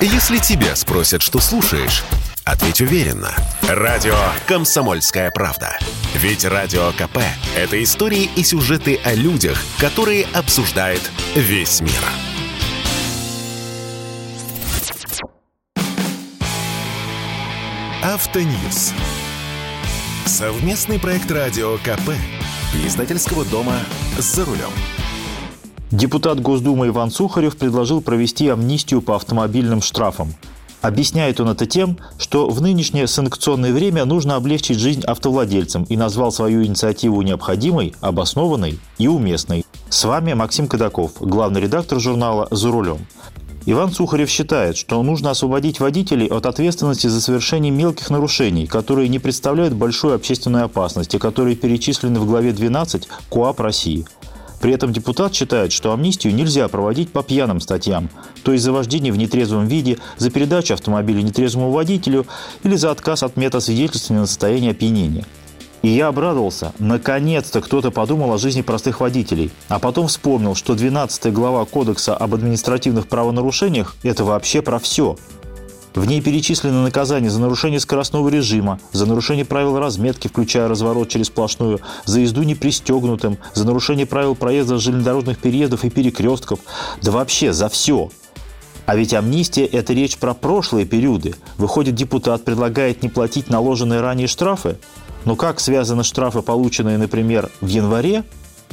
Если тебя спросят, что слушаешь, ответь уверенно. Радио «Комсомольская правда». Ведь Радио КП – это истории и сюжеты о людях, которые обсуждает весь мир. Автоньюз. Совместный проект Радио КП. Издательского дома «За рулем». Депутат Госдумы Иван Сухарев предложил провести амнистию по автомобильным штрафам. Объясняет он это тем, что в нынешнее санкционное время нужно облегчить жизнь автовладельцам и назвал свою инициативу необходимой, обоснованной и уместной. С вами Максим Кадаков, главный редактор журнала «За рулем». Иван Сухарев считает, что нужно освободить водителей от ответственности за совершение мелких нарушений, которые не представляют большой общественной опасности, которые перечислены в главе 12 КОАП России. При этом депутат считает, что амнистию нельзя проводить по пьяным статьям, то есть за вождение в нетрезвом виде, за передачу автомобиля нетрезвому водителю или за отказ от метасвидетельствования на состояние опьянения. И я обрадовался. Наконец-то кто-то подумал о жизни простых водителей. А потом вспомнил, что 12 глава Кодекса об административных правонарушениях – это вообще про все. В ней перечислены наказания за нарушение скоростного режима, за нарушение правил разметки, включая разворот через сплошную, за езду непристегнутым, за нарушение правил проезда железнодорожных переездов и перекрестков. Да вообще за все. А ведь амнистия – это речь про прошлые периоды. Выходит, депутат предлагает не платить наложенные ранее штрафы? Но как связаны штрафы, полученные, например, в январе,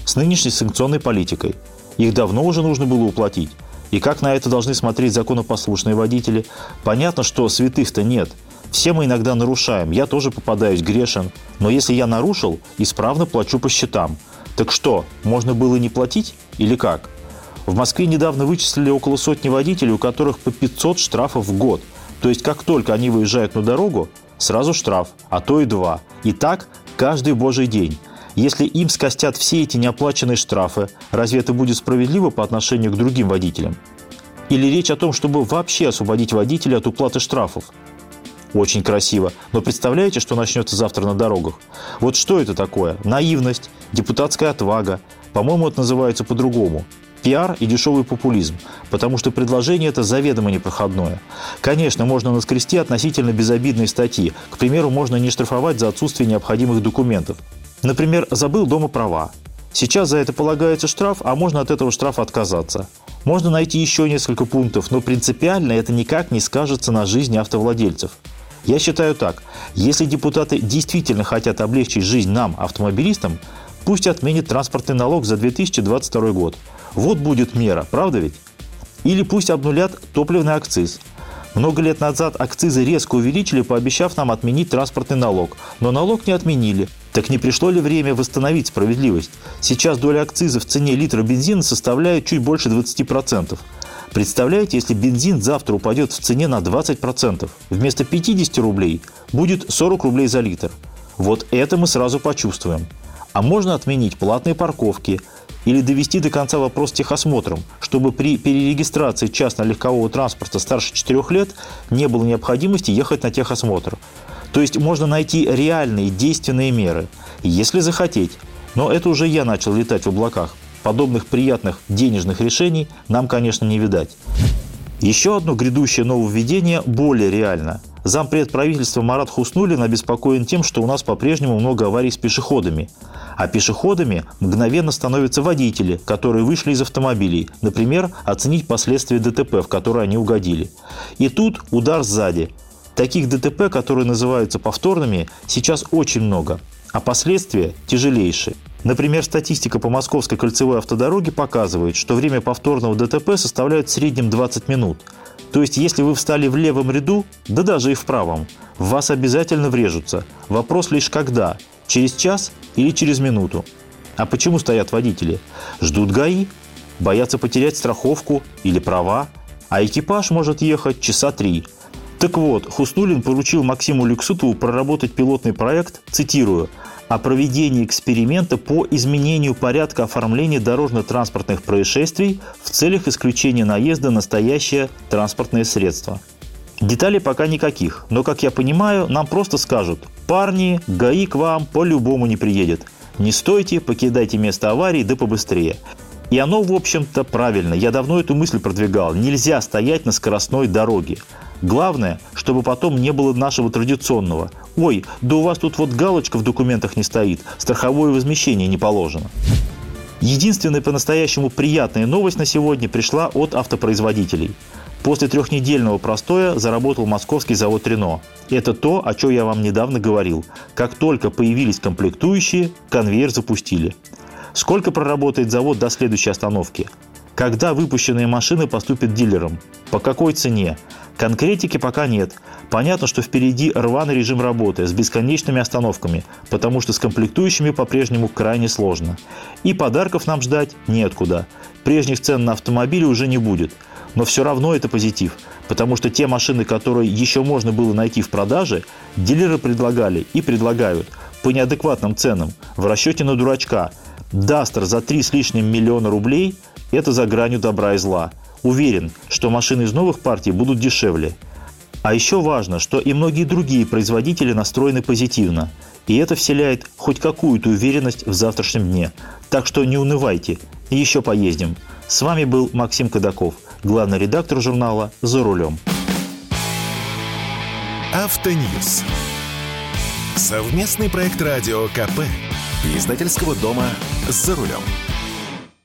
с нынешней санкционной политикой? Их давно уже нужно было уплатить. И как на это должны смотреть законопослушные водители? Понятно, что святых-то нет. Все мы иногда нарушаем. Я тоже попадаюсь грешен. Но если я нарушил, исправно плачу по счетам. Так что, можно было не платить или как? В Москве недавно вычислили около сотни водителей, у которых по 500 штрафов в год. То есть, как только они выезжают на дорогу, сразу штраф, а то и два. И так каждый божий день. Если им скостят все эти неоплаченные штрафы, разве это будет справедливо по отношению к другим водителям? Или речь о том, чтобы вообще освободить водителя от уплаты штрафов? Очень красиво. Но представляете, что начнется завтра на дорогах? Вот что это такое? Наивность, депутатская отвага. По-моему, это называется по-другому пиар и дешевый популизм, потому что предложение это заведомо непроходное. Конечно, можно наскрести относительно безобидные статьи. К примеру, можно не штрафовать за отсутствие необходимых документов. Например, забыл дома права. Сейчас за это полагается штраф, а можно от этого штрафа отказаться. Можно найти еще несколько пунктов, но принципиально это никак не скажется на жизни автовладельцев. Я считаю так. Если депутаты действительно хотят облегчить жизнь нам, автомобилистам, пусть отменят транспортный налог за 2022 год – вот будет мера, правда ведь? Или пусть обнулят топливный акциз. Много лет назад акцизы резко увеличили, пообещав нам отменить транспортный налог. Но налог не отменили. Так не пришло ли время восстановить справедливость? Сейчас доля акциза в цене литра бензина составляет чуть больше 20%. Представляете, если бензин завтра упадет в цене на 20%, вместо 50 рублей будет 40 рублей за литр. Вот это мы сразу почувствуем. А можно отменить платные парковки, или довести до конца вопрос техосмотром, чтобы при перерегистрации частно-легкового транспорта старше 4 лет не было необходимости ехать на техосмотр. То есть можно найти реальные действенные меры, если захотеть. Но это уже я начал летать в облаках. Подобных приятных денежных решений нам, конечно, не видать. Еще одно грядущее нововведение более реально – Зампред правительства Марат Хуснулин обеспокоен тем, что у нас по-прежнему много аварий с пешеходами. А пешеходами мгновенно становятся водители, которые вышли из автомобилей, например, оценить последствия ДТП, в которое они угодили. И тут удар сзади. Таких ДТП, которые называются повторными, сейчас очень много, а последствия тяжелейшие. Например, статистика по Московской кольцевой автодороге показывает, что время повторного ДТП составляет в среднем 20 минут – то есть, если вы встали в левом ряду, да даже и в правом, в вас обязательно врежутся. Вопрос лишь когда – через час или через минуту. А почему стоят водители? Ждут ГАИ, боятся потерять страховку или права, а экипаж может ехать часа три. Так вот, Хуснулин поручил Максиму Люксутову проработать пилотный проект, цитирую, о проведении эксперимента по изменению порядка оформления дорожно-транспортных происшествий в целях исключения наезда на настоящее транспортное средство. Деталей пока никаких, но, как я понимаю, нам просто скажут «Парни, ГАИ к вам по-любому не приедет. Не стойте, покидайте место аварии, да побыстрее». И оно, в общем-то, правильно. Я давно эту мысль продвигал. Нельзя стоять на скоростной дороге. Главное, чтобы потом не было нашего традиционного. Ой, да у вас тут вот галочка в документах не стоит, страховое возмещение не положено. Единственная по-настоящему приятная новость на сегодня пришла от автопроизводителей. После трехнедельного простоя заработал московский завод «Рено». Это то, о чем я вам недавно говорил. Как только появились комплектующие, конвейер запустили. Сколько проработает завод до следующей остановки? Когда выпущенные машины поступят дилерам? По какой цене? Конкретики пока нет. Понятно, что впереди рваный режим работы с бесконечными остановками, потому что с комплектующими по-прежнему крайне сложно. И подарков нам ждать неоткуда. Прежних цен на автомобили уже не будет. Но все равно это позитив, потому что те машины, которые еще можно было найти в продаже, дилеры предлагали и предлагают по неадекватным ценам, в расчете на дурачка – Дастер за 3 с лишним миллиона рублей – это за гранью добра и зла. Уверен, что машины из новых партий будут дешевле. А еще важно, что и многие другие производители настроены позитивно. И это вселяет хоть какую-то уверенность в завтрашнем дне. Так что не унывайте, еще поездим. С вами был Максим Кадаков, главный редактор журнала «За рулем». Автоньюз. Совместный проект радио КП. Издательского дома «За рулем».